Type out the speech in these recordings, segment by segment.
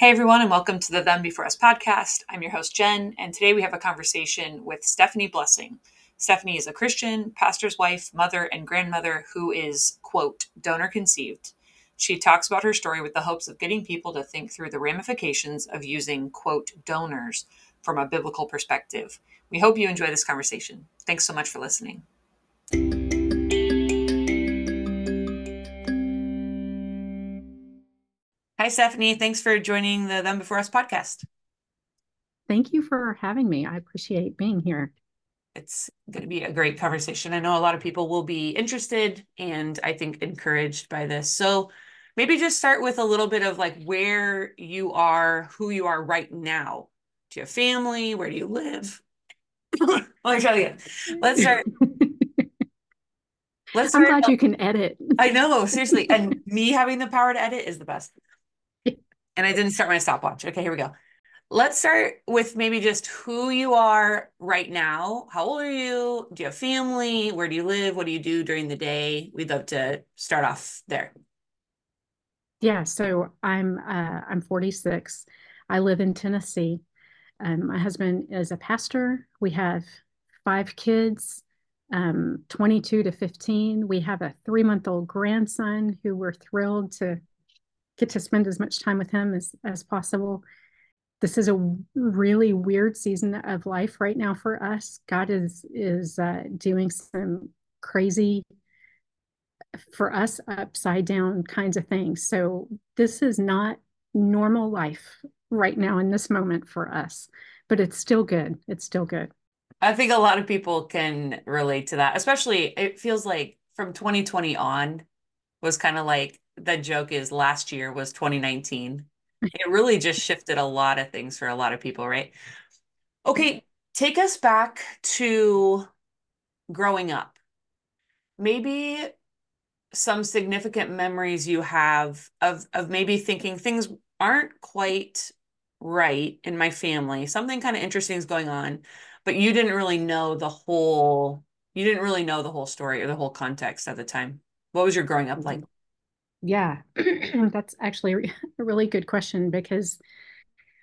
Hey everyone, and welcome to the Them Before Us podcast. I'm your host, Jenn, and today we have a conversation with Stephanie Blessing. Stephanie is a Christian, pastor's wife, mother, and grandmother who is, quote, donor conceived. She talks about her story with the hopes of getting people to think through the ramifications of using, quote, donors from a biblical perspective. We hope you enjoy this conversation. Thanks so much for listening. Hi, Stephanie. Thanks for joining the Them Before Us podcast. Thank you for having me. I appreciate being here. It's going to be a great conversation. I know a lot of people will be interested and I think encouraged by this. So, maybe just start with a little bit of like where you are, who you are right now. Do you have family? Where do you live? Let me try again. Let's start. Let's start. I'm glad you can edit. I know, seriously. And me having the power to edit is the best and I didn't start my stopwatch. Okay, here we go. Let's start with maybe just who you are right now. How old are you? Do you have family? Where do you live? What do you do during the day? We'd love to start off there. Yeah, so I'm uh, I'm 46. I live in Tennessee. Um, my husband is a pastor. We have five kids, um, 22 to 15. We have a three month old grandson who we're thrilled to get to spend as much time with him as, as possible. This is a really weird season of life right now for us. God is is uh, doing some crazy for us upside down kinds of things. So this is not normal life right now in this moment for us, but it's still good. It's still good. I think a lot of people can relate to that, especially it feels like from 2020 on was kind of like the joke is last year was 2019. It really just shifted a lot of things for a lot of people, right? Okay, take us back to growing up. Maybe some significant memories you have of of maybe thinking things aren't quite right in my family. Something kind of interesting is going on, but you didn't really know the whole you didn't really know the whole story or the whole context at the time. What was your growing up like? Yeah, that's actually a really good question because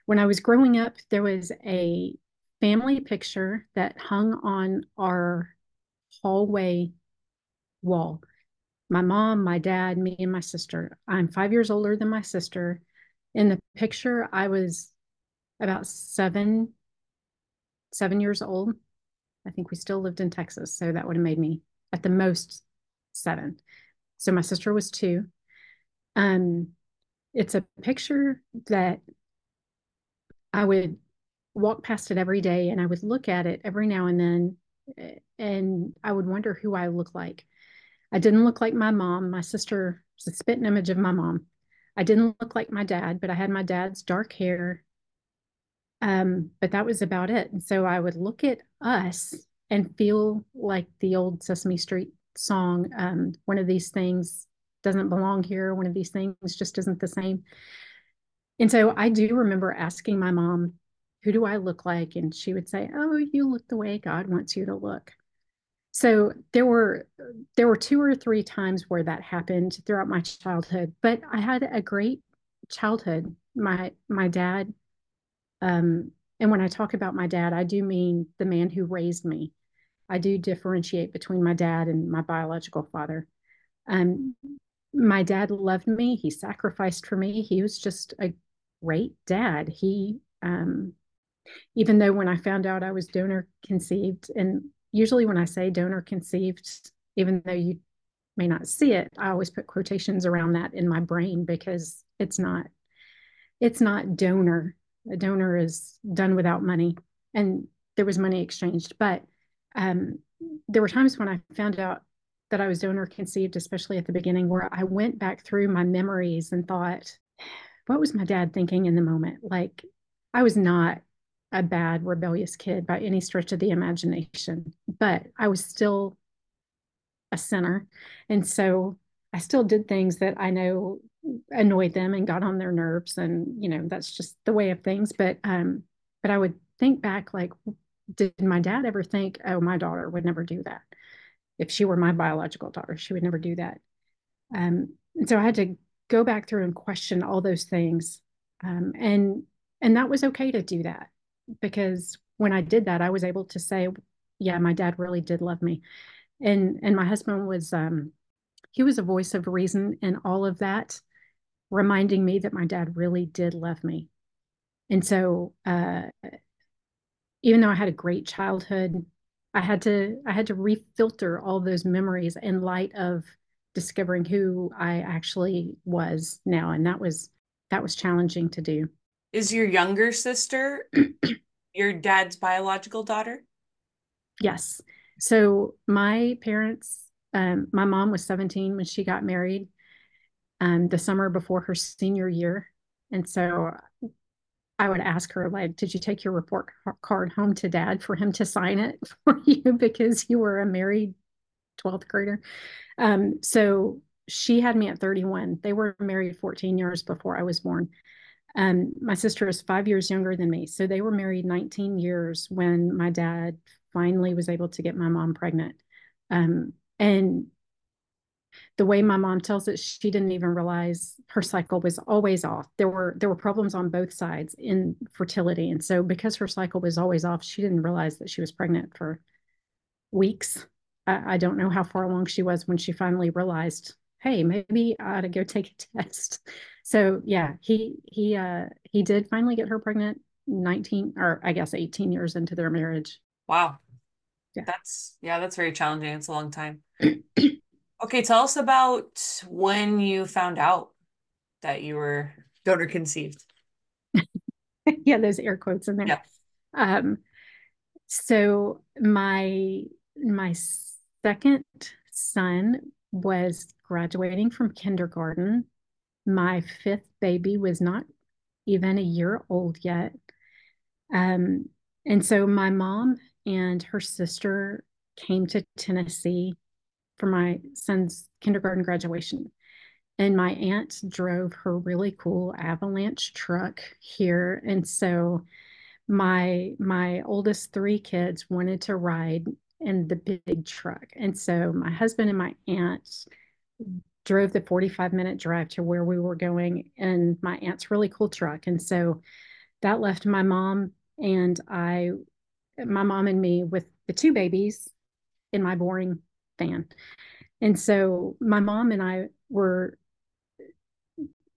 when I was growing up, there was a family picture that hung on our hallway wall. My mom, my dad, me, and my sister. I'm five years older than my sister. In the picture, I was about seven, seven years old. I think we still lived in Texas, so that would have made me at the most seven. So my sister was two. Um, it's a picture that I would walk past it every day and I would look at it every now and then and I would wonder who I look like. I didn't look like my mom. My sister was a spitting image of my mom. I didn't look like my dad, but I had my dad's dark hair. Um, but that was about it. And so I would look at us and feel like the old Sesame Street song, um, one of these things doesn't belong here. One of these things just isn't the same. And so I do remember asking my mom, who do I look like? And she would say, oh, you look the way God wants you to look. So there were there were two or three times where that happened throughout my childhood, but I had a great childhood. My my dad, um, and when I talk about my dad, I do mean the man who raised me. I do differentiate between my dad and my biological father. Um, my dad loved me. He sacrificed for me. He was just a great dad. He, um, even though when I found out I was donor conceived, and usually when I say donor conceived, even though you may not see it, I always put quotations around that in my brain because it's not, it's not donor. A donor is done without money, and there was money exchanged. But um, there were times when I found out that I was donor conceived, especially at the beginning, where I went back through my memories and thought, what was my dad thinking in the moment? Like, I was not a bad, rebellious kid by any stretch of the imagination, but I was still a sinner. And so I still did things that I know annoyed them and got on their nerves. And, you know, that's just the way of things. But, um, but I would think back, like, did my dad ever think, oh, my daughter would never do that? If she were my biological daughter, she would never do that. Um, and so I had to go back through and question all those things Um, and and that was okay to do that because when I did that, I was able to say, yeah, my dad really did love me. And and my husband was um he was a voice of reason in all of that, reminding me that my dad really did love me. And so uh even though I had a great childhood, I had to I had to refilter all those memories in light of discovering who I actually was now. And that was that was challenging to do. Is your younger sister your dad's biological daughter? Yes. So my parents, um, my mom was 17 when she got married, um, the summer before her senior year. And so I would ask her, like, did you take your report card home to dad for him to sign it for you because you were a married 12th grader? Um, so she had me at 31. They were married 14 years before I was born. Um, my sister is five years younger than me. So they were married 19 years when my dad finally was able to get my mom pregnant. Um, and the way my mom tells it, she didn't even realize her cycle was always off. There were there were problems on both sides in fertility, and so because her cycle was always off, she didn't realize that she was pregnant for weeks. I, I don't know how far along she was when she finally realized, hey, maybe I ought to go take a test. So yeah, he he uh he did finally get her pregnant 19 or I guess 18 years into their marriage. Wow. Yeah. That's yeah, that's very challenging. It's a long time. okay, tell us about when you found out that you were donor conceived. yeah, those air quotes in there. Yeah. Um so my my second son was graduating from kindergarten. My fifth baby was not even a year old yet. Um, and so my mom and her sister came to Tennessee for my son's kindergarten graduation. And my aunt drove her really cool avalanche truck here. And so my my oldest three kids wanted to ride in the big truck. And so my husband and my aunt drove the 45 minute drive to where we were going in my aunt's really cool truck. And so that left my mom and I my mom and me with the two babies in my boring van. And so my mom and I were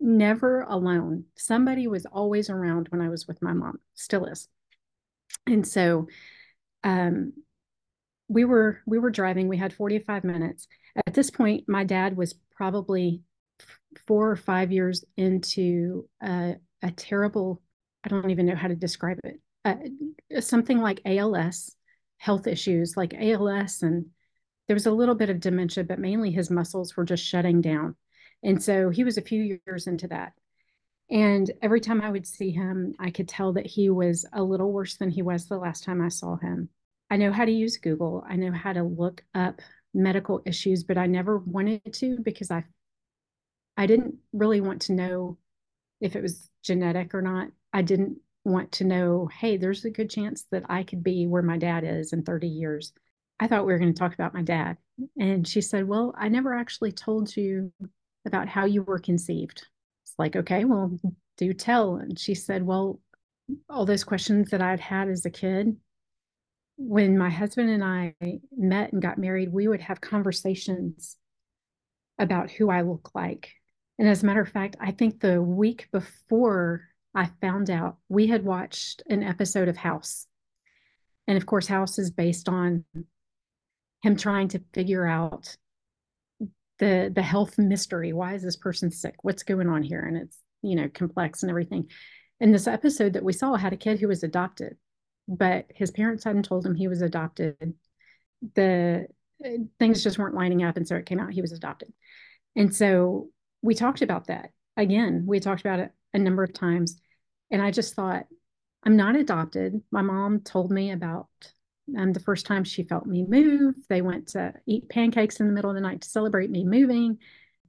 never alone. Somebody was always around when I was with my mom, still is. And so um, we were we were driving, we had 45 minutes. At this point, my dad was probably four or five years into a, a terrible, I don't even know how to describe it, uh, something like ALS, health issues like ALS, and there was a little bit of dementia, but mainly his muscles were just shutting down. And so he was a few years into that. And every time I would see him, I could tell that he was a little worse than he was the last time I saw him. I know how to use Google. I know how to look up medical issues, but I never wanted to because I I didn't really want to know if it was genetic or not. I didn't want to know, hey, there's a good chance that I could be where my dad is in 30 years. I thought we were going to talk about my dad. And she said, Well, I never actually told you about how you were conceived. It's like, okay, well, do tell. And she said, Well, all those questions that I'd had as a kid, when my husband and I met and got married, we would have conversations about who I look like. And as a matter of fact, I think the week before I found out we had watched an episode of House. And of course, House is based on him trying to figure out the the health mystery. Why is this person sick? What's going on here? And it's, you know, complex and everything. And this episode that we saw had a kid who was adopted, but his parents hadn't told him he was adopted. The things just weren't lining up. And so it came out he was adopted. And so we talked about that again. We talked about it a number of times. And I just thought, I'm not adopted. My mom told me about um, the first time she felt me move. They went to eat pancakes in the middle of the night to celebrate me moving.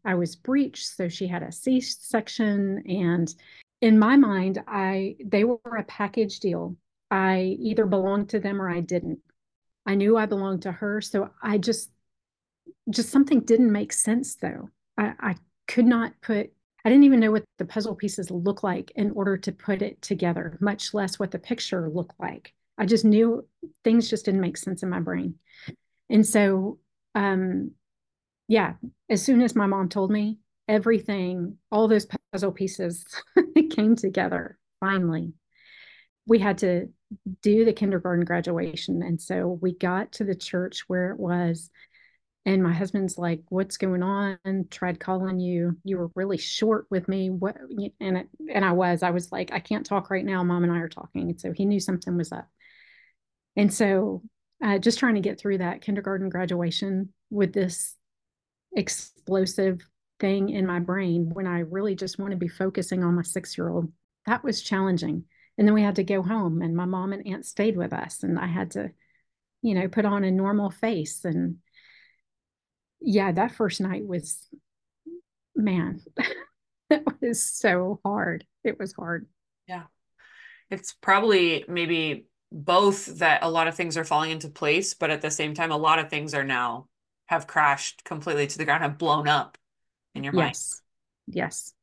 I was breached, so she had a C section. And in my mind, I they were a package deal. I either belonged to them or I didn't. I knew I belonged to her, so I just just something didn't make sense though. I, I could not put I didn't even know what the puzzle pieces look like in order to put it together, much less what the picture looked like. I just knew things just didn't make sense in my brain. And so, um, yeah, as soon as my mom told me everything, all those puzzle pieces came together finally. We had to do the kindergarten graduation. And so we got to the church where it was. And my husband's like, What's going on? Tried calling you. You were really short with me. What and it, and I was. I was like, I can't talk right now. Mom and I are talking. And so he knew something was up. And so uh, just trying to get through that kindergarten graduation with this explosive thing in my brain when I really just want to be focusing on my six year old. That was challenging. And then we had to go home, and my mom and aunt stayed with us, and I had to, you know, put on a normal face. And yeah, that first night was, man, that was so hard. It was hard. Yeah. It's probably maybe both that a lot of things are falling into place, but at the same time, a lot of things are now have crashed completely to the ground, have blown up in your mind. Yes. Yes.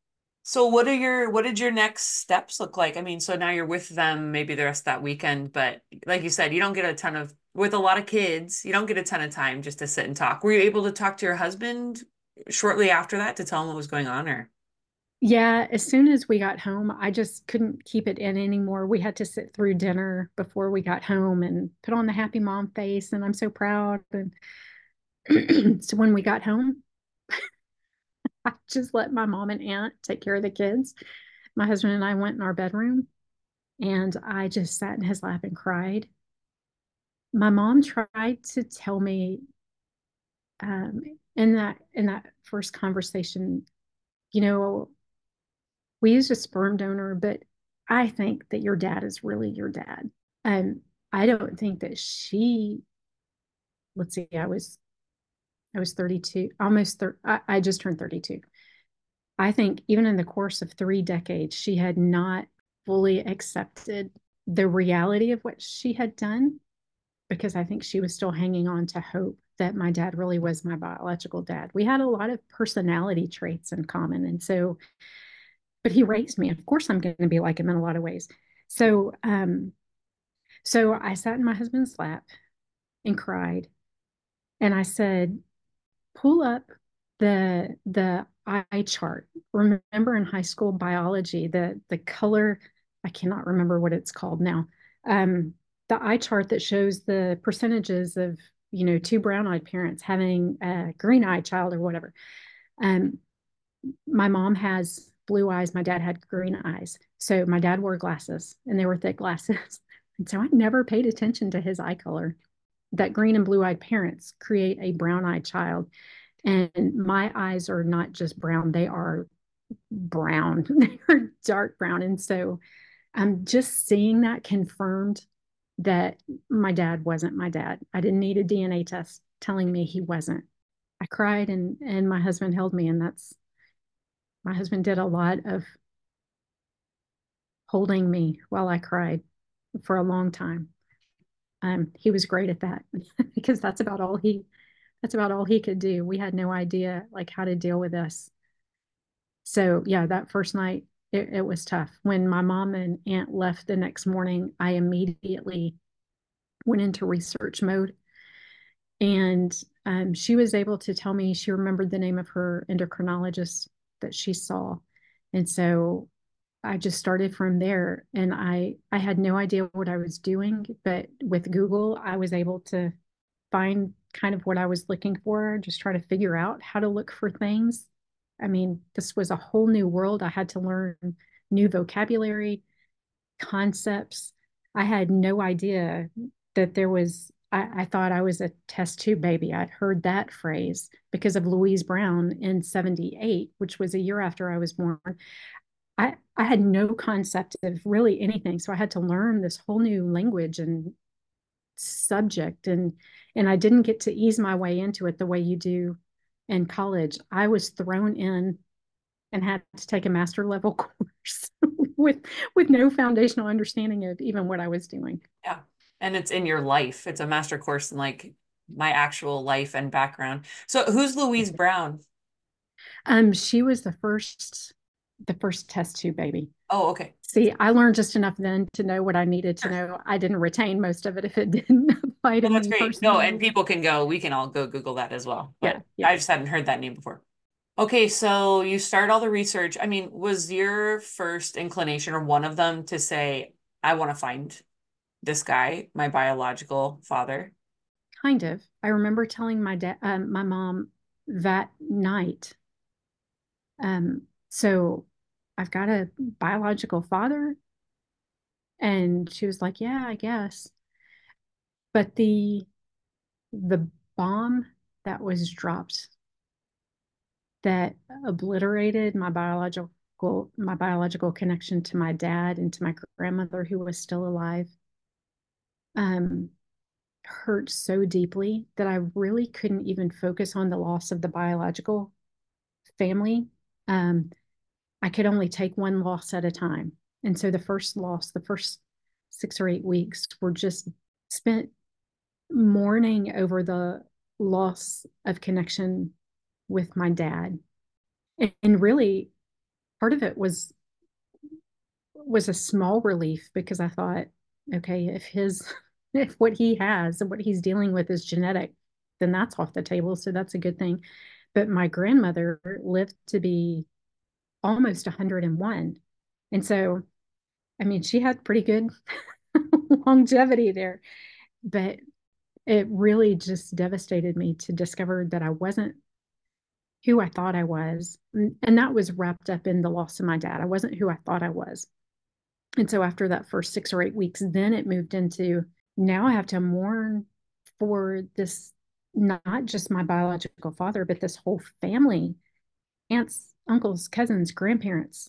So what are your what did your next steps look like? I mean, so now you're with them maybe the rest of that weekend, but like you said, you don't get a ton of with a lot of kids, you don't get a ton of time just to sit and talk. Were you able to talk to your husband shortly after that to tell him what was going on or? Yeah, as soon as we got home, I just couldn't keep it in anymore. We had to sit through dinner before we got home and put on the happy mom face and I'm so proud and so when we got home, I just let my mom and aunt take care of the kids. My husband and I went in our bedroom and I just sat in his lap and cried. My mom tried to tell me um, in that in that first conversation, you know, we used a sperm donor, but I think that your dad is really your dad. And I don't think that she, let's see, I was I was 32, almost, thir- I, I just turned 32. I think even in the course of three decades, she had not fully accepted the reality of what she had done because I think she was still hanging on to hope that my dad really was my biological dad. We had a lot of personality traits in common. And so, but he raised me. Of course, I'm going to be like him in a lot of ways. So, um, so I sat in my husband's lap and cried. And I said, pull up the the eye chart. Remember in high school biology, the the color, I cannot remember what it's called now. Um, the eye chart that shows the percentages of you know two brown-eyed parents having a green-eyed child or whatever. Um, my mom has blue eyes. My dad had green eyes. So my dad wore glasses, and they were thick glasses. And so I never paid attention to his eye color that green and blue eyed parents create a brown eyed child. And my eyes are not just brown, they are brown, they're dark brown. And so I'm just seeing that confirmed that my dad wasn't my dad. I didn't need a DNA test telling me he wasn't. I cried and and my husband held me and that's my husband did a lot of holding me while I cried for a long time um, he was great at that because that's about all he that's about all he could do. We had no idea like how to deal with this. So yeah, that first night it, it was tough. When my mom and aunt left the next morning, I immediately went into research mode. And um, she was able to tell me she remembered the name of her endocrinologist that she saw. And so I just started from there and I I had no idea what I was doing, but with Google I was able to find kind of what I was looking for, just try to figure out how to look for things. I mean, this was a whole new world. I had to learn new vocabulary, concepts. I had no idea that there was I, I, thought I was a test tube baby. I'd heard that phrase because of Louise Brown in 78, which was a year after I was born. I, I had no concept of really anything. So I had to learn this whole new language and subject and and I didn't get to ease my way into it the way you do in college. I was thrown in and had to take a master level course with with no foundational understanding of even what I was doing. Yeah. And it's in your life. It's a master course in like my actual life and background. So who's Louise Brown? Um she was the first the first test tube baby. Oh, okay. See, I learned just enough then to know what I needed to know. I didn't retain most of it if it didn't apply to Well, that's me great. personally. No, and people can go, we can all go Google that as well. Yeah, yeah. I just hadn't heard that name before. Okay, so you start all the research. I mean, was your first inclination or one of them to say, I want to find this guy, my biological father? Kind of. I remember telling my dad, um, my mom that night. Um, so I've got a biological father, and she was like, "Yeah, I guess." But the the bomb that was dropped that obliterated my biological my biological connection to my dad and to my grandmother who was still alive um hurt so deeply that I really couldn't even focus on the loss of the biological family. Um, I could only take one loss at a time. And so the first loss, the first six or eight weeks were just spent mourning over the loss of connection with my dad. And, and really part of it was was a small relief because I thought, okay, if his if what he has and what he's dealing with is genetic, then that's off the table. So that's a good thing. But my grandmother lived to be almost 101. And so, I mean, she had pretty good longevity there. But it really just devastated me to discover that I wasn't who I thought I was. And that was wrapped up in the loss of my dad. I wasn't who I thought I was. And so after that first six or eight weeks, then it moved into now I have to mourn for this, not just my biological father, but this whole family aunts, uncles, cousins, grandparents,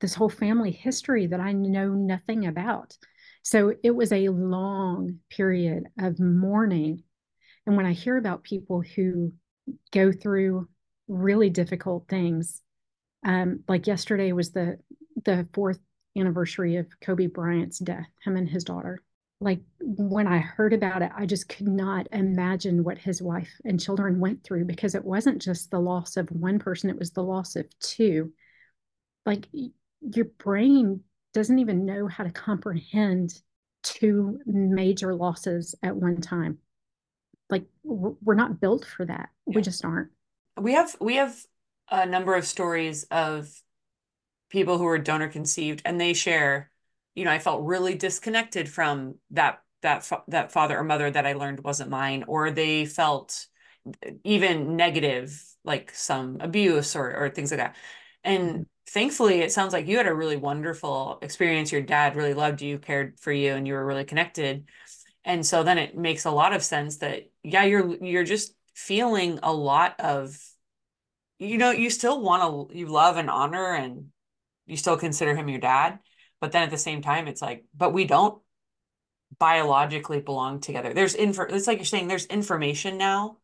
this whole family history that I know nothing about. So it was a long period of mourning. And when I hear about people who go through really difficult things, um, like yesterday was the the fourth anniversary of Kobe Bryant's death, him and his daughter like when I heard about it, I just could not imagine what his wife and children went through because it wasn't just the loss of one person, it was the loss of two. Like your brain doesn't even know how to comprehend two major losses at one time. Like we're not built for that. Yeah. We just aren't. We have we have a number of stories of people who are donor conceived and they share you know, I felt really disconnected from that that that father or mother that I learned wasn't mine, or they felt even negative, like some abuse or or things like that. And mm-hmm. thankfully, it sounds like you had a really wonderful experience. Your dad really loved you, cared for you, and you were really connected. And so then it makes a lot of sense that yeah, you're you're just feeling a lot of you know, you still want to you love and honor and you still consider him your dad but then at the same time, it's like, but we don't biologically belong together. There's info, it's like you're saying, there's information now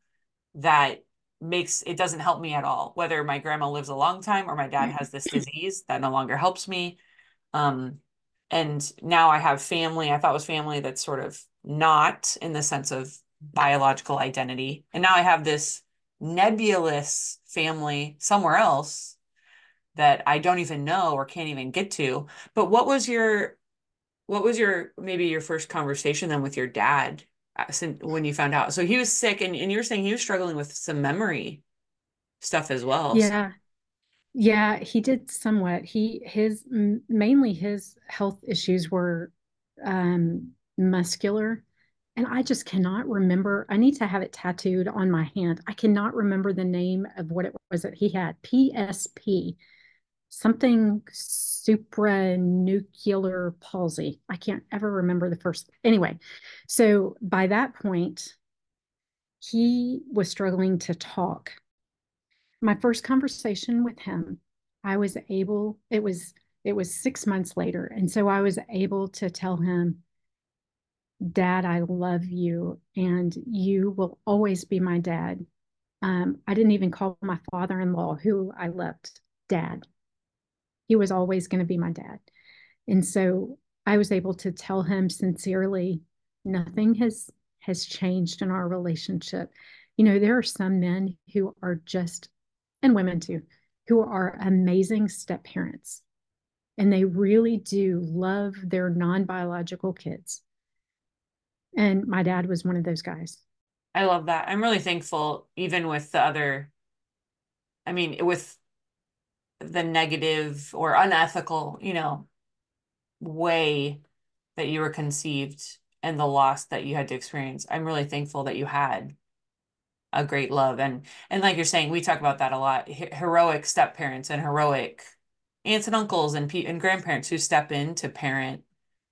that makes it doesn't help me at all. Whether my grandma lives a long time or my dad has this disease that no longer helps me. Um, and now I have family I thought was family that's sort of not in the sense of biological identity. And now I have this nebulous family somewhere else that I don't even know or can't even get to. But what was your what was your maybe your first conversation then with your dad uh, when you found out? So he was sick and, and you were saying he was struggling with some memory stuff as well. Yeah. Yeah, he did somewhat. He his mainly his health issues were um muscular and I just cannot remember. I need to have it tattooed on my hand. I cannot remember the name of what it was that he had. PSP, something supranuclear palsy. I can't ever remember the first. Anyway, so by that point, he was struggling to talk. My first conversation with him, I was able, it was it was 6 months later, and so I was able to tell him Dad, I love you, and you will always be my dad. Um, I didn't even call my father in law, who I loved, dad he was always going to be my dad. And so I was able to tell him sincerely, nothing has has changed in our relationship. You know, there are some men who are just and women too, who are amazing step parents. And they really do love their non biological kids. And my dad was one of those guys. I love that. I'm really thankful, even with the other, I mean, with the negative or unethical, you know, way that you were conceived and the loss that you had to experience. I'm really thankful that you had a great love and and like you're saying, we talk about that a lot. heroic step parents and heroic aunts and uncles and and grandparents who step in to parent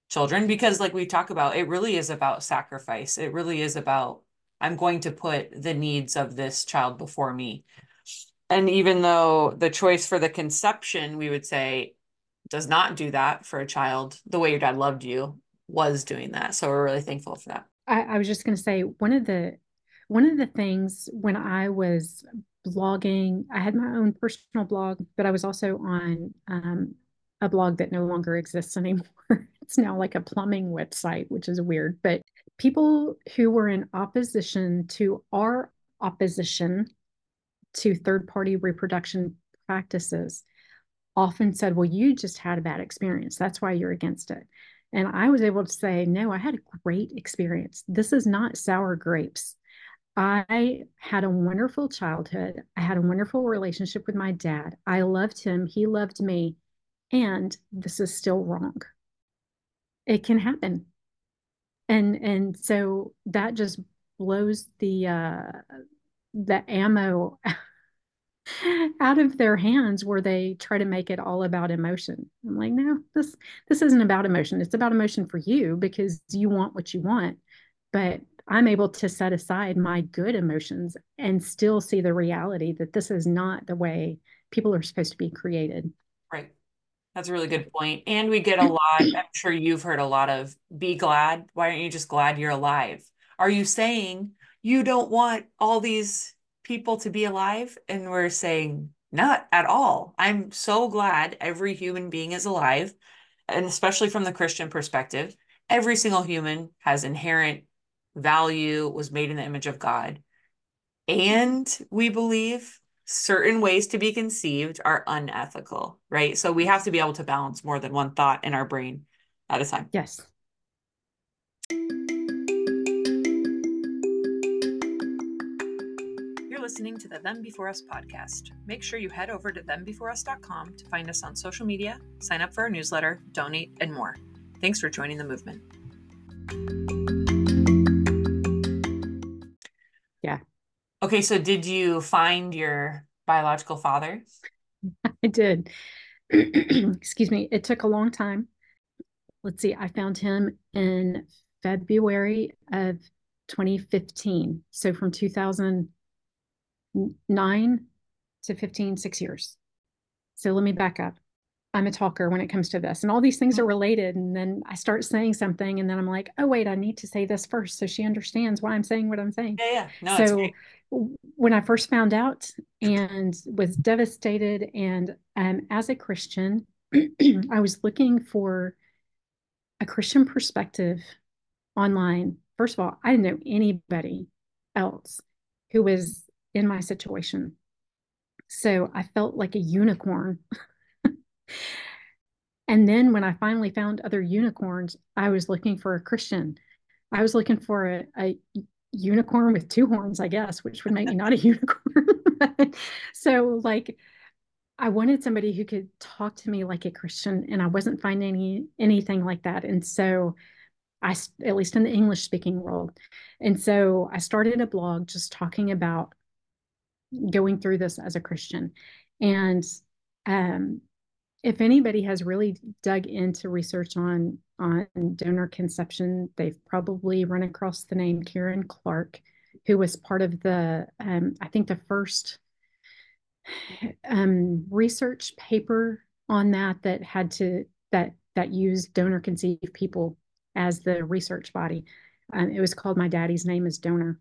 children because like we talk about it really is about sacrifice. It really is about I'm going to put the needs of this child before me. And even though the choice for the conception, we would say, does not do that for a child, the way your dad loved you was doing that. So we're really thankful for that. I, I was just going to say one of the one of the things when I was blogging, I had my own personal blog, but I was also on um, a blog that no longer exists anymore. it's now like a plumbing website, which is weird. But people who were in opposition to our opposition to third party reproduction practices often said, Well, you just had a bad experience. That's why you're against it. And I was able to say, No, I had a great experience. This is not sour grapes. I had a wonderful childhood. I had a wonderful relationship with my dad. I loved him. He loved me. And this is still wrong. It can happen. And and so that just blows the uh the ammo out of their hands where they try to make it all about emotion. I'm like, no, this this isn't about emotion. It's about emotion for you because you want what you want. But I'm able to set aside my good emotions and still see the reality that this is not the way people are supposed to be created. Right. That's a really good point. And we get a lot, I'm sure you've heard a lot of be glad. Why aren't you just glad you're alive? Are you saying you don't want all these people to be alive? And we're saying not at all. I'm so glad every human being is alive and especially from the christian perspective every single human has inherent value was made in the image of god. And we believe certain ways to be conceived are unethical right? So we have to be able to balance more than one thought in our brain at a time. Yes listening to the Them Before Us podcast. Make sure you head over to thembeforeus.com to find us on social media, sign up for our newsletter, donate, and more. Thanks for joining the movement. Yeah. Okay, so did you find your biological father? I did. Excuse me. It took a long time. Let's see. I found him in February of 2015. So from 2000 nine to 15, six years. So let me back up. I'm a talker when it comes to this, and all these things are mm-hmm. related. And then I start saying something, and then I'm like, oh, wait, I need to say this first so she understands why I'm saying what I'm saying. Yeah, yeah. No, so when I first found out and was devastated, and um, as a Christian, I was looking for a Christian perspective online. First of all, I didn't know anybody else who was in my situation. So I felt like a unicorn. and then when I finally found other unicorns, I was looking for a Christian. I was looking for a, a unicorn with two horns, I guess, which would make me not a unicorn. so, like, I wanted somebody who could talk to me like a Christian, and I wasn't finding any anything like that. And so, I at least in the English speaking world, and so I started a blog just talking about going through this as a Christian. And um, if anybody has really dug into research on on donor conception, they've probably run across the name Karen Clark, who was part of the um, I think the first um, research paper on that that had to that that used donor conceived people as the research body. Um, it was called My Daddy's Name is Donor.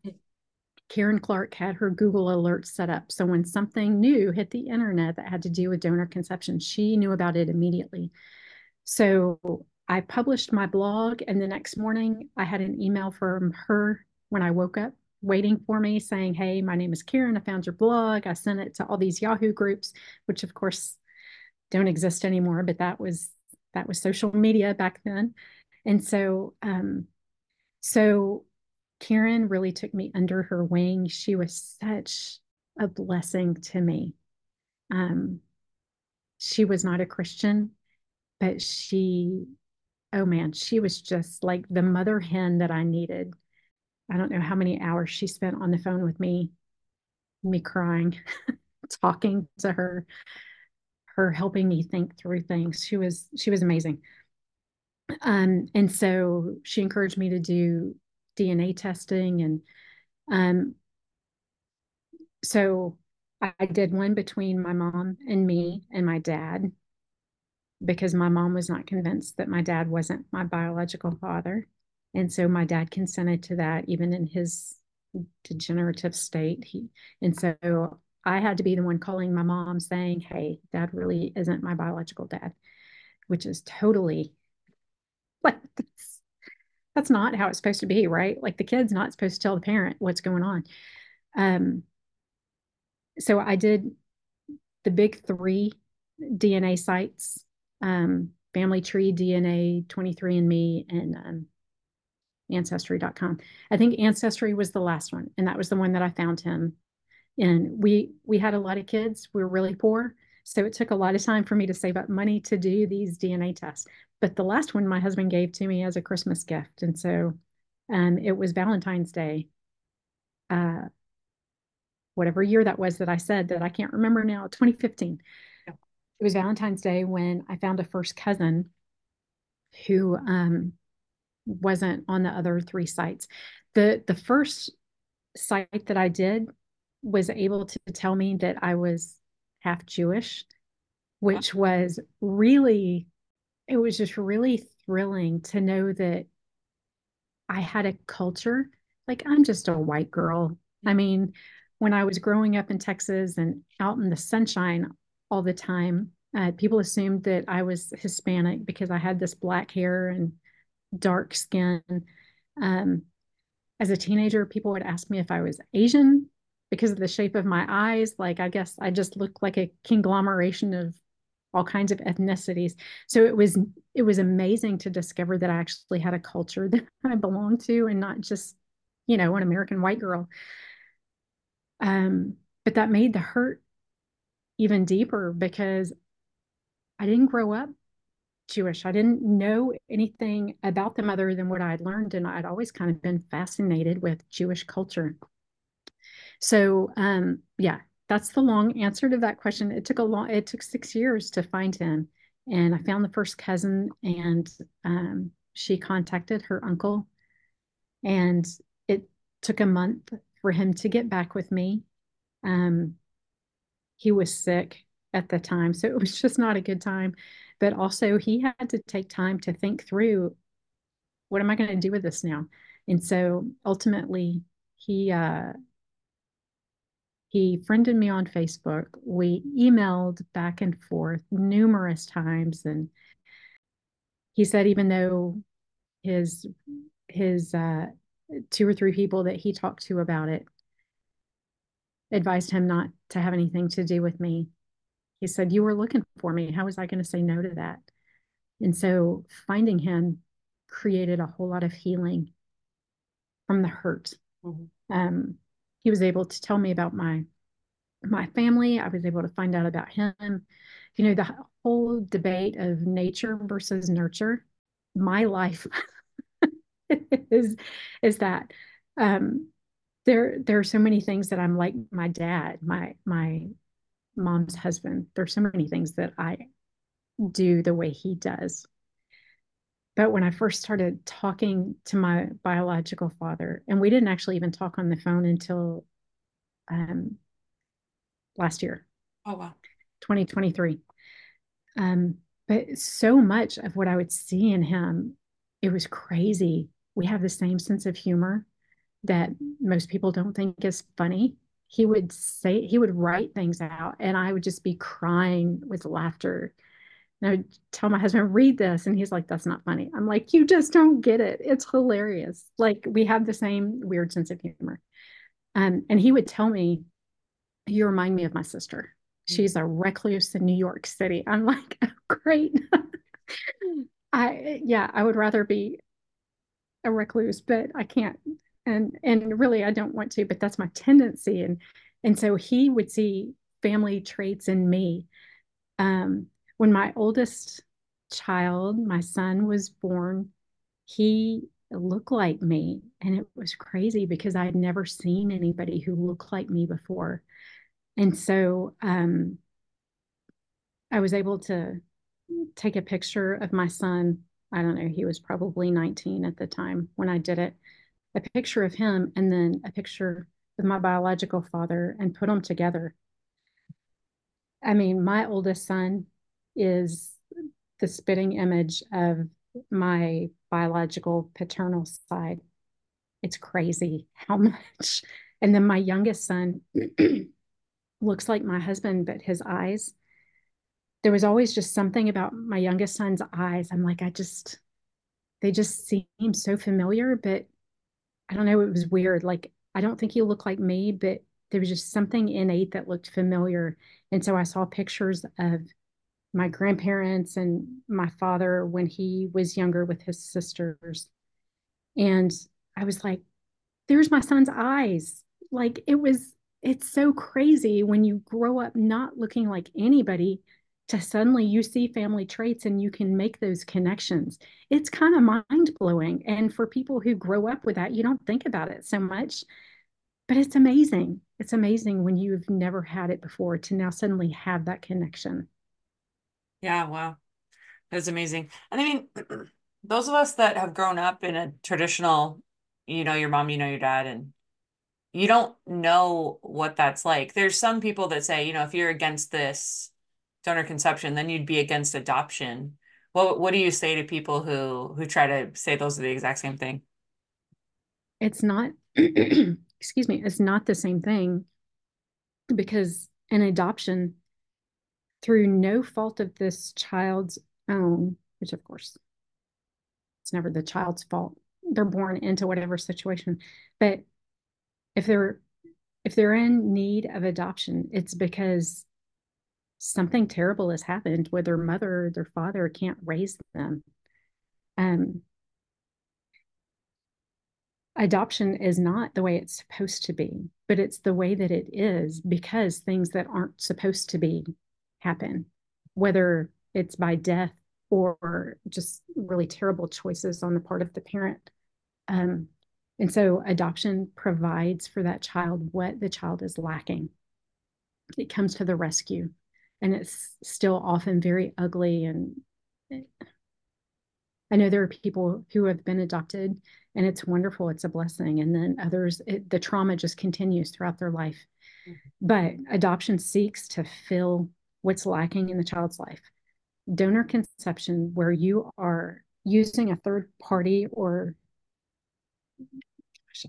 Karen Clark had her Google alerts set up. So when something new hit the internet that had to do with donor conception, she knew about it immediately. So I published my blog, and the next morning I had an email from her when I woke up waiting for me saying, Hey, my name is Karen. I found your blog. I sent it to all these Yahoo groups, which of course don't exist anymore, but that was that was social media back then. And so um so Karen really took me under her wing. She was such a blessing to me. Um she was not a Christian, but she oh man, she was just like the mother hen that I needed. I don't know how many hours she spent on the phone with me, me crying, talking to her, her helping me think through things. She was she was amazing. Um, and so she encouraged me to do DNA testing and um so I did one between my mom and me and my dad because my mom was not convinced that my dad wasn't my biological father. And so my dad consented to that, even in his degenerative state. He, and so I had to be the one calling my mom saying, Hey, dad really isn't my biological dad, which is totally like that's, that's not how it's supposed to be, right? Like the kid's not supposed to tell the parent what's going on. Um, so I did the big three DNA sites um, Family Tree, DNA, 23andMe, and um, Ancestry.com. I think Ancestry was the last one, and that was the one that I found him. And we we had a lot of kids. We were really poor, so it took a lot of time for me to save up money to do these DNA tests. But the last one my husband gave to me as a Christmas gift, and so um, it was Valentine's Day. Uh, whatever year that was that I said that I can't remember now, 2015 it was Valentine's Day when I found a first cousin who um, wasn't on the other three sites. The the first site that I did was able to tell me that I was half Jewish, which was really it was just really thrilling to know that I had a culture. Like I'm just a white girl. I mean, when I was growing up in Texas and out in the sunshine, all the time. Uh, people assumed that I was Hispanic because I had this black hair and dark skin. Um, as a teenager, people would ask me if I was Asian because of the shape of my eyes. Like, I guess I just looked like a conglomeration of all kinds of ethnicities. So it was it was amazing to discover that I actually had a culture that I belonged to and not just, you know, an American white girl. Um, but that made the hurt even deeper because I didn't grow up Jewish. I didn't know anything about them other than what I'd learned, and I'd always kind of been fascinated with Jewish culture. So, um, yeah, that's the long answer to that question. It took a long, it took six years to find him, and I found the first cousin, and um, she contacted her uncle, and it took a month for him to get back with me. Um, he was sick at the time. So it was just not a good time. But also, he had to take time to think through what am I going to do with this now? And so ultimately, he, uh, he friended me on Facebook. We emailed back and forth numerous times. And he said, even though his, his, uh, two or three people that he talked to about it advised him not to have anything to do with me. He said, You were looking for me. How was I going to say no to that? And so finding him created a whole lot of healing from the hurt. Mm-hmm. Um, he was able to tell me about my my family. I was able to find out about him. You know, the whole debate of nature versus nurture. My life is is that um, there there are so many things that I'm like my dad, my my mom's husband. There's so many things that I do the way he does. But when I first started talking to my biological father, and we didn't actually even talk on the phone until um, last year. Oh, wow. 2023. Um, but so much of what I would see in him, it was crazy. We have the same sense of humor that most people don't think is funny. He would say, he would write things out, and I would just be crying with laughter. And I would tell my husband, read this. And he's like, that's not funny. I'm like, you just don't get it. It's hilarious. Like, we have the same weird sense of humor. Um, and he would tell me, You remind me of my sister. She's a recluse in New York City. I'm like, oh, great. I yeah, I would rather be a recluse, but I can't. And and really I don't want to, but that's my tendency. And and so he would see family traits in me. Um, when my oldest child, my son was born, he looked like me. And it was crazy because I had never seen anybody who looked like me before. And so um, I was able to take a picture of my son. I don't know, he was probably 19 at the time when I did it. A picture of him and then a picture of my biological father and put them together. I mean, my oldest son is the spitting image of my biological paternal side. It's crazy how much. And then my youngest son looks like my husband, but his eyes, there was always just something about my youngest son's eyes. I'm like, I just, they just seem so familiar, but I don't know. It was weird. Like, I don't think he looked like me, but there was just something innate that looked familiar. And so I saw pictures of my grandparents and my father when he was younger with his sisters. And I was like, there's my son's eyes. Like it was, it's so crazy when you grow up not looking like anybody to suddenly you see family traits and you can make those connections. It's kind of mind blowing. And for people who grow up with that, you don't think about it so much, but it's amazing. It's amazing when you've never had it before to now suddenly have that connection. Yeah, wow. That's amazing. And I mean, those of us that have grown up in a traditional, you know, your mom, you know, your dad, and you don't know what that's like. There's some people that say, you know, if you're against this donor conception, then you'd be against adoption. What what do you say to people who who try to say those are the exact same thing? It's not excuse me, it's not the same thing because an adoption through no fault of this child's own, which of course it's never the child's fault. They're born into whatever situation. But if they're if they're in need of adoption, it's because something terrible has happened where their mother or their father can't raise them. Um, adoption is not the way it's supposed to be, but it's the way that it is because things that aren't supposed to be happen, whether it's by death or just really terrible choices on the part of the parent. Um, and so adoption provides for that child what the child is lacking. It comes to the rescue, and it's still often very ugly. And I know there are people who have been adopted, and it's wonderful, it's a blessing. And then others, it, the trauma just continues throughout their life. Mm-hmm. But adoption seeks to fill what's lacking in the child's life. Donor conception, where you are using a third party or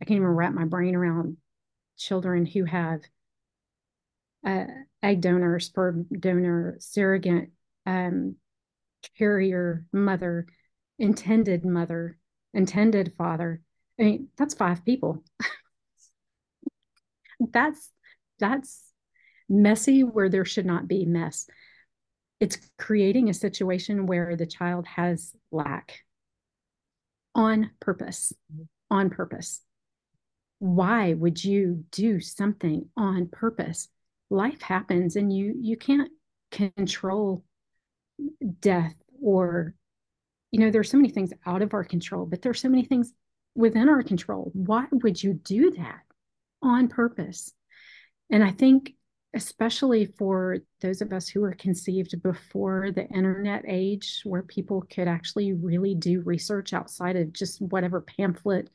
I can't even wrap my brain around children who have uh, egg donor, sperm donor, surrogate, um, carrier mother, intended mother, intended father. I mean, that's five people. that's that's messy where there should not be mess. It's creating a situation where the child has lack on purpose. On purpose. Why would you do something on purpose? Life happens and you you can't control death or you know there's so many things out of our control but there's so many things within our control why would you do that on purpose and i think especially for those of us who were conceived before the internet age, where people could actually really do research outside of just whatever pamphlet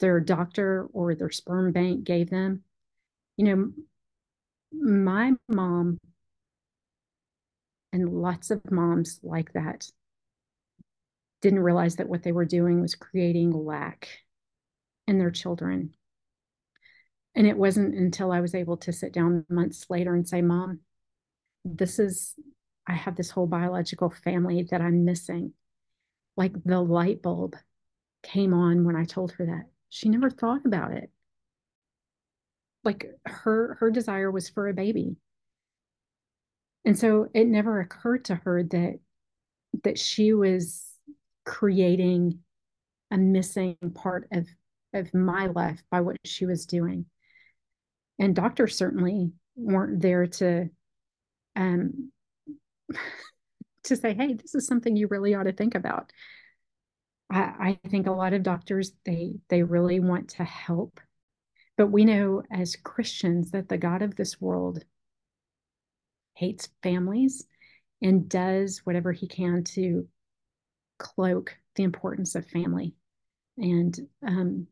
their doctor or their sperm bank gave them. You know, my mom and lots of moms like that didn't realize that what they were doing was creating lack in their children and it wasn't until I was able to sit down months later and say, Mom, this is, I have this whole biological family that I'm missing. Like the light bulb came on when I told her that. She never thought about it. like her her desire was for a baby and so it never occurred to her that that she was creating a missing part of of my life by what she was doing and doctors certainly weren't there to um to say hey this is something you really ought to think about. I, I think a lot of doctors they they really want to help. But we know as christians that the god of this world hates families and does whatever he can to cloak the importance of family. And um,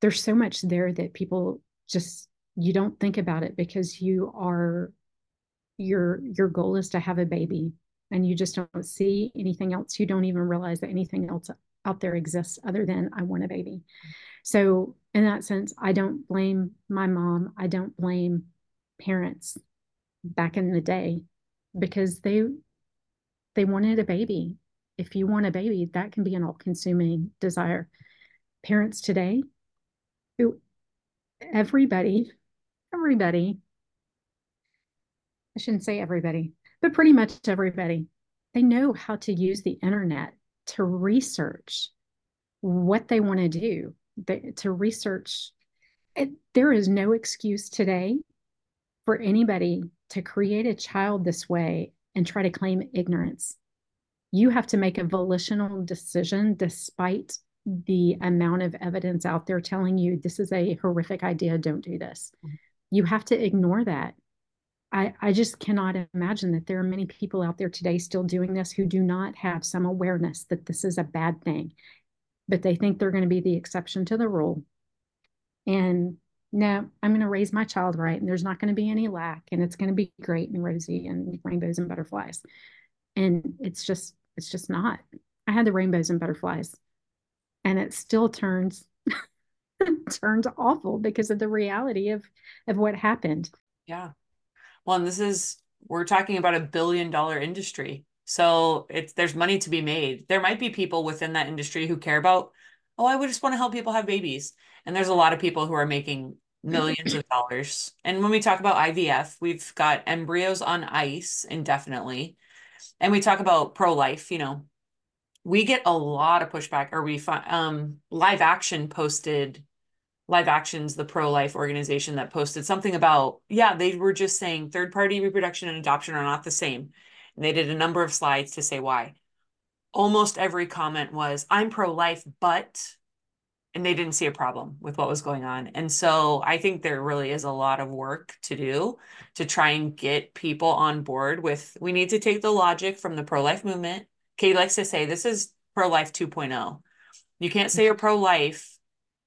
there's so much there that people just you don't think about it because you are your your goal is to have a baby and you just don't see anything else. You don't even realize that anything else out there exists other than i want a baby. So in that sense i don't blame my mom. I don't blame parents back in the day because they they wanted a baby. If you want a baby that can be an all-consuming desire. Parents today who everybody. Everybody. I shouldn't say everybody but pretty much everybody. They know how to use the internet to research what they want to do to research it, there is no excuse today for anybody to create a child this way and try to claim ignorance. You have to make a volitional decision despite the amount of evidence out there telling you this is a horrific idea, don't do this. Mm-hmm. You have to ignore that. I, I just cannot imagine that there are many people out there today still doing this who do not have some awareness that this is a bad thing, but they think they're going to be the exception to the rule. And no, I'm going to raise my child right, and there's not going to be any lack, and it's going to be great and rosy and rainbows and butterflies. And it's just, it's just not. I had the rainbows and butterflies, and it still turns turns awful because of the reality of of what happened. Yeah. Well, and this is we're talking about a billion dollar industry. So it's there's money to be made. There might be people within that industry who care about, oh, I would just want to help people have babies. And there's a lot of people who are making millions of dollars. And when we talk about IVF, we've got embryos on ice indefinitely. And we talk about pro life, you know, we get a lot of pushback or we find um live action posted live actions the pro life organization that posted something about yeah they were just saying third party reproduction and adoption are not the same and they did a number of slides to say why almost every comment was i'm pro life but and they didn't see a problem with what was going on. And so I think there really is a lot of work to do to try and get people on board with we need to take the logic from the pro life movement. Kate likes to say this is pro life 2.0. You can't say you're pro life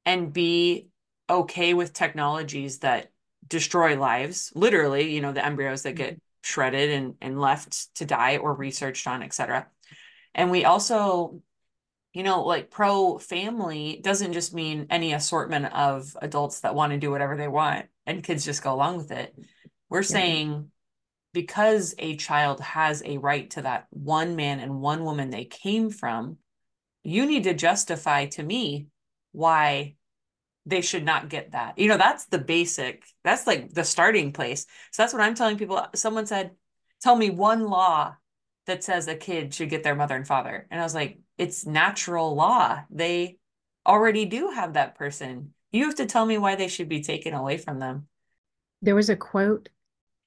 and be okay with technologies that destroy lives, literally, you know, the embryos that get shredded and, and left to die or researched on, et cetera. And we also you know, like pro family doesn't just mean any assortment of adults that want to do whatever they want and kids just go along with it. We're yeah. saying because a child has a right to that one man and one woman they came from, you need to justify to me why they should not get that. You know, that's the basic, that's like the starting place. So that's what I'm telling people. Someone said, Tell me one law that says a kid should get their mother and father. And I was like, it's natural law. They already do have that person. You have to tell me why they should be taken away from them. There was a quote,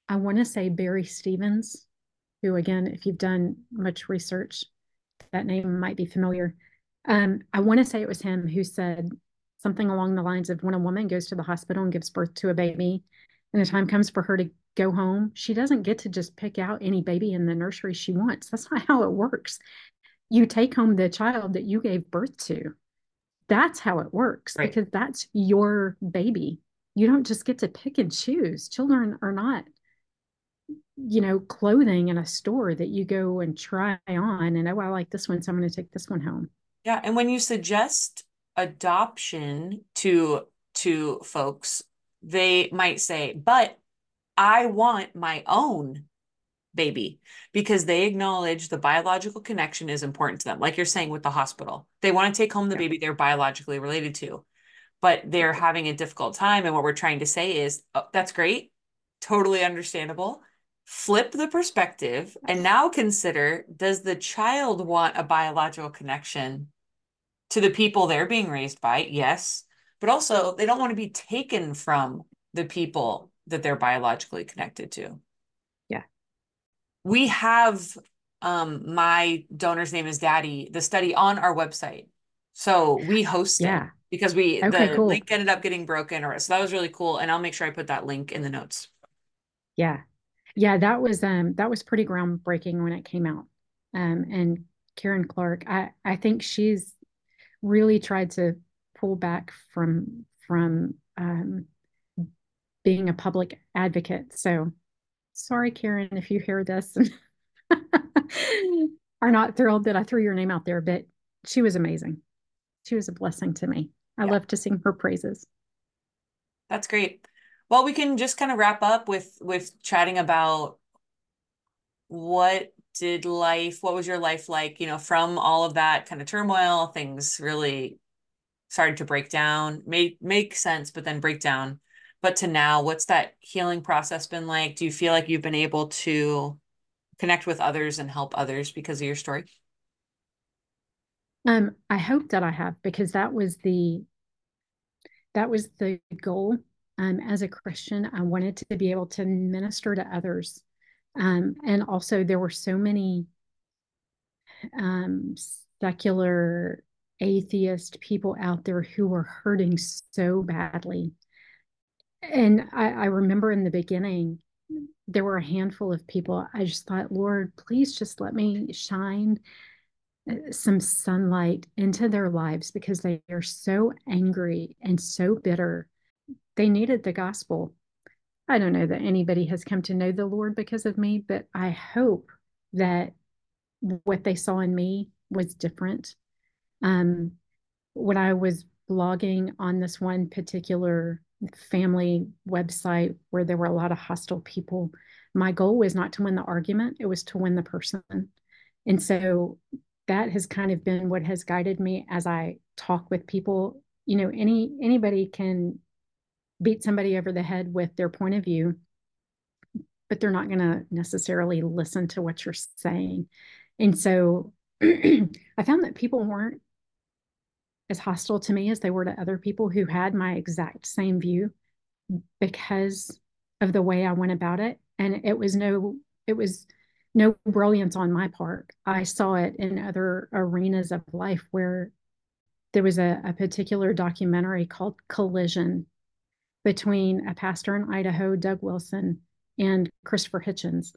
I want to say Barry Stevens, who, again, if you've done much research, that name might be familiar. Um, I want to say it was him who said something along the lines of when a woman goes to the hospital and gives birth to a baby, and the time comes for her to go home, she doesn't get to just pick out any baby in the nursery she wants. That's not how it works you take home the child that you gave birth to. That's how it works right. because that's your baby. You don't just get to pick and choose. Children are not, you know, clothing in a store that you go and try on and oh, I like this one, so I'm going to take this one home. Yeah, and when you suggest adoption to to folks, they might say, "But I want my own baby because they acknowledge the biological connection is important to them. Like you're saying with the hospital, they want to take home the baby they're biologically related to. but they're having a difficult time. And what we're trying to say is, oh, that's great, totally understandable. Flip the perspective and now consider does the child want a biological connection to the people they're being raised by? Yes. But also, they don't want to be taken from the people that they're biologically connected to. Yeah. We have um my donor's name is daddy the study on our website so we host yeah. it because we Okay, the cool. link ended up getting broken or so that was really cool and i'll make sure i put that link in the notes Yeah. Yeah, that was um that was pretty groundbreaking when it came out. Um and Karen Clark, I I think she's really tried to pull back from from um being a public advocate. So sorry, Karen, if you hear this and are not thrilled that I threw your name out there, but she was amazing. She was a blessing to me. I Yeah. love to sing her praises. that's great well we can just kind of wrap up with with chatting about what did life what was your life like you know from all of that kind of turmoil things really started to break down make make sense but then break down. But to now what's that healing process been like? Do you feel like you've been able to connect with others and help others because of your story? Um, I hope that I have because that was the that was the goal. Um, as a Christian, I wanted to be able to minister to others. Um, and also there were so many um, secular atheist people out there who were hurting so badly. And I, I remember in the beginning, there were a handful of people. I just thought, Lord, please just let me shine uh, some sunlight into their lives because they are so angry and so bitter. They needed the gospel. I don't know that anybody has come to know the Lord because of me, but I hope that what they saw in me was different. Um, when I was blogging on this one particular family website where there were a lot of hostile people, my goal was not to win the argument, it was to win the person. And so that has kind of been what has guided me as I talk with people. You know, any anybody can beat somebody over the head with their point of view, but they're not going to necessarily listen to what you're saying. And so I found that people weren't as hostile to me as they were to other people who had my exact same view because of the way I went about it. And it was no, it was no brilliance on my part. I saw it in other arenas of life where there was a, a particular documentary called Collision between a pastor in Idaho, Doug Wilson, and Christopher Hitchens.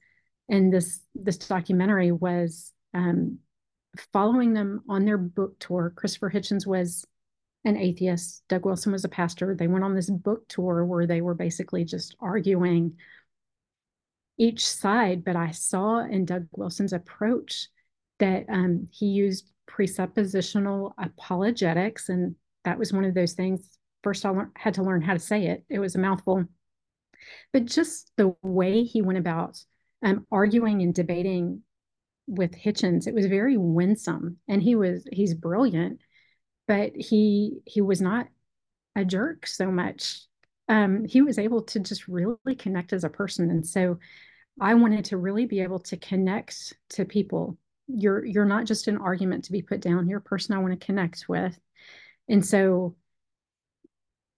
And this this documentary was um, following them on their book tour. Christopher Hitchens was an atheist. Doug Wilson was a pastor. They went on this book tour where they were basically just arguing each side. But I saw in Doug Wilson's approach that um, he used presuppositional apologetics. And that was one of those things. First, I had to learn how to say it, it was a mouthful. But just the way he went about um, arguing and debating with Hitchens, it was very winsome. And he was, he's brilliant, but he, he was not a jerk so much. Um, he was able to just really connect as a person. And so I wanted to really be able to connect to people. You're you're not just an argument to be put down. You're a person I want to connect with. And so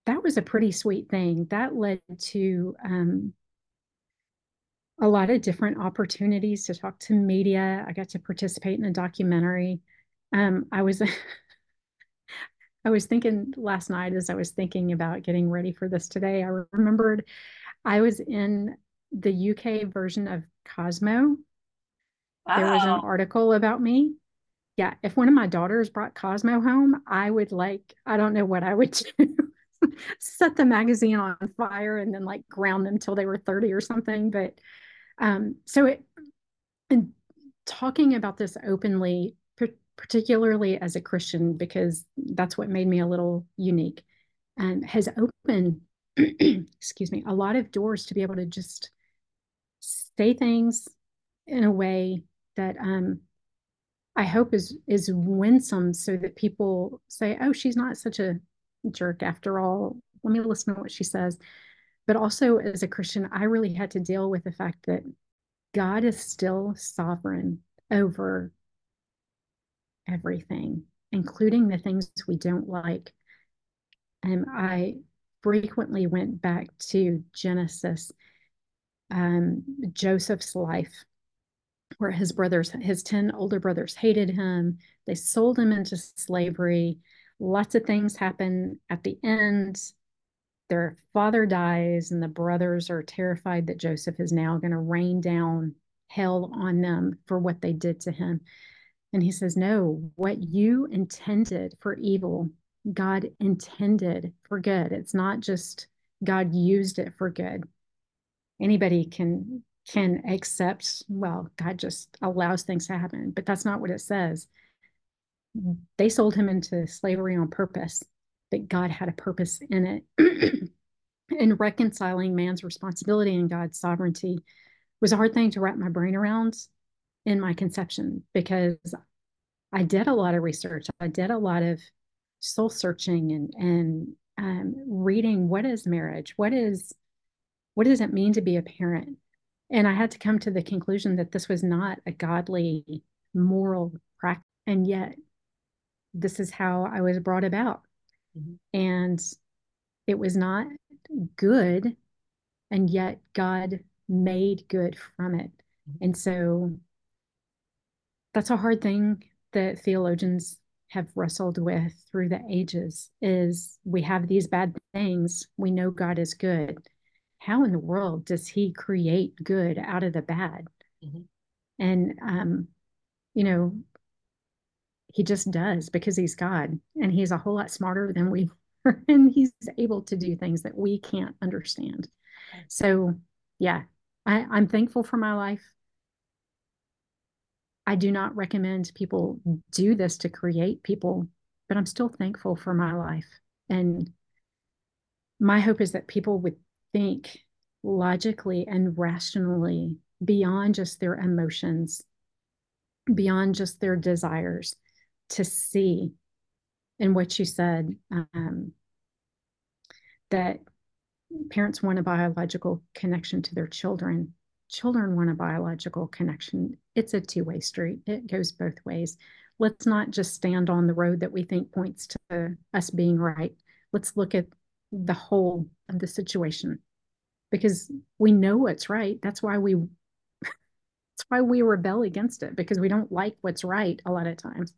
that was a pretty sweet thing. That led to um, a lot of different opportunities to talk to media. I got to participate in a documentary. Um, I was I was thinking last night as I was thinking about getting ready for this today, I remembered I was in the UK version of Cosmo. Wow. There was an article about me. Yeah, if one of my daughters brought Cosmo home, I would like, I don't know what I would do. Set the magazine on fire and then like ground them till they were 30 or something. But um, so it, and talking about this openly particularly as a Christian, because that's what made me a little unique, um, has opened, excuse me, a lot of doors to be able to just say things in a way that um, I hope is is winsome, so that people say, "Oh, she's not such a jerk after all. Let me listen to what she says. But also, as a Christian, I really had to deal with the fact that God is still sovereign over everything, including the things we don't like. And I frequently went back to Genesis, um, Joseph's life, where his brothers, his 10 older brothers hated him. They sold him into slavery. Lots of things happen at the end. Their father dies, and the brothers are terrified that Joseph is now going to rain down hell on them for what they did to him. And he says, No, what you intended for evil, God intended for good. It's not just God used it for good. Anybody can can accept, well, God just allows things to happen, but that's not what it says. They sold him into slavery on purpose, but God had a purpose in it. and reconciling man's responsibility and God's sovereignty was a hard thing to wrap my brain around in my conception because I did a lot of research. I did a lot of soul searching and and um, reading what is marriage, what is what does it mean to be a parent, and I had to come to the conclusion that this was not a godly moral practice, and yet this is how I was brought about, mm-hmm. and it was not good, and yet God made good from it, mm-hmm. and so that's a hard thing that theologians have wrestled with through the ages is we have these bad things we know god is good how in the world does he create good out of the bad mm-hmm. and um you know he just does because he's god and he's a whole lot smarter than we are and he's able to do things that we can't understand so yeah I, i'm thankful for my life I do not recommend people do this to create people, but I'm still thankful for my life. And my hope is that people would think logically and rationally beyond just their emotions, beyond just their desires, to see in what you said um, that parents want a biological connection to their children children want a biological connection. It's a two way street, it goes both ways. Let's not just stand on the road that we think points to us being right. Let's look at the whole of the situation because we know what's right. That's why we that's why we rebel against it because we don't like what's right a lot of times.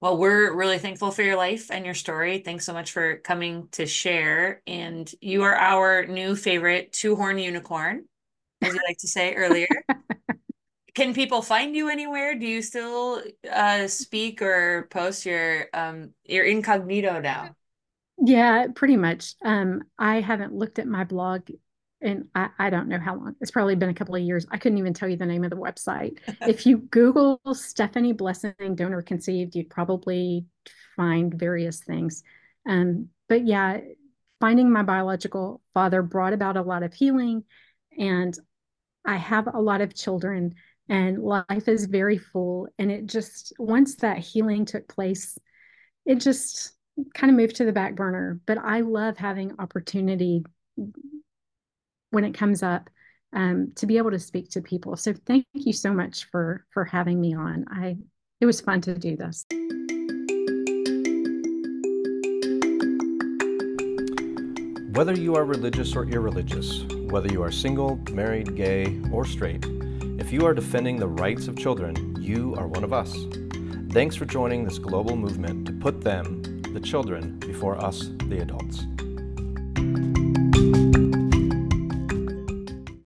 Well, we're really thankful for your life and your story. Thanks so much for coming to share. And you are our new favorite two horn unicorn as you like to say earlier. Can people find you anywhere? Do you still uh, speak or post your um your incognito now? Yeah, pretty much. Um, I haven't looked at my blog and I, I don't know how long. It's probably been a couple of years. I couldn't even tell you the name of the website. if you Google Stephanie Blessing donor conceived, you'd probably find various things. Um, but yeah, finding my biological father brought about a lot of healing and I have a lot of children and life is very full. And it just, once that healing took place, it just kind of moved to the back burner. But I love having opportunity when it comes up um, to be able to speak to people. So thank you so much for for having me on. I it was fun to do this. Whether you are religious or irreligious, whether you are single, married, gay, or straight, if you are defending the rights of children, you are one of us. Thanks for joining this global movement to put them, the children, before us, the adults.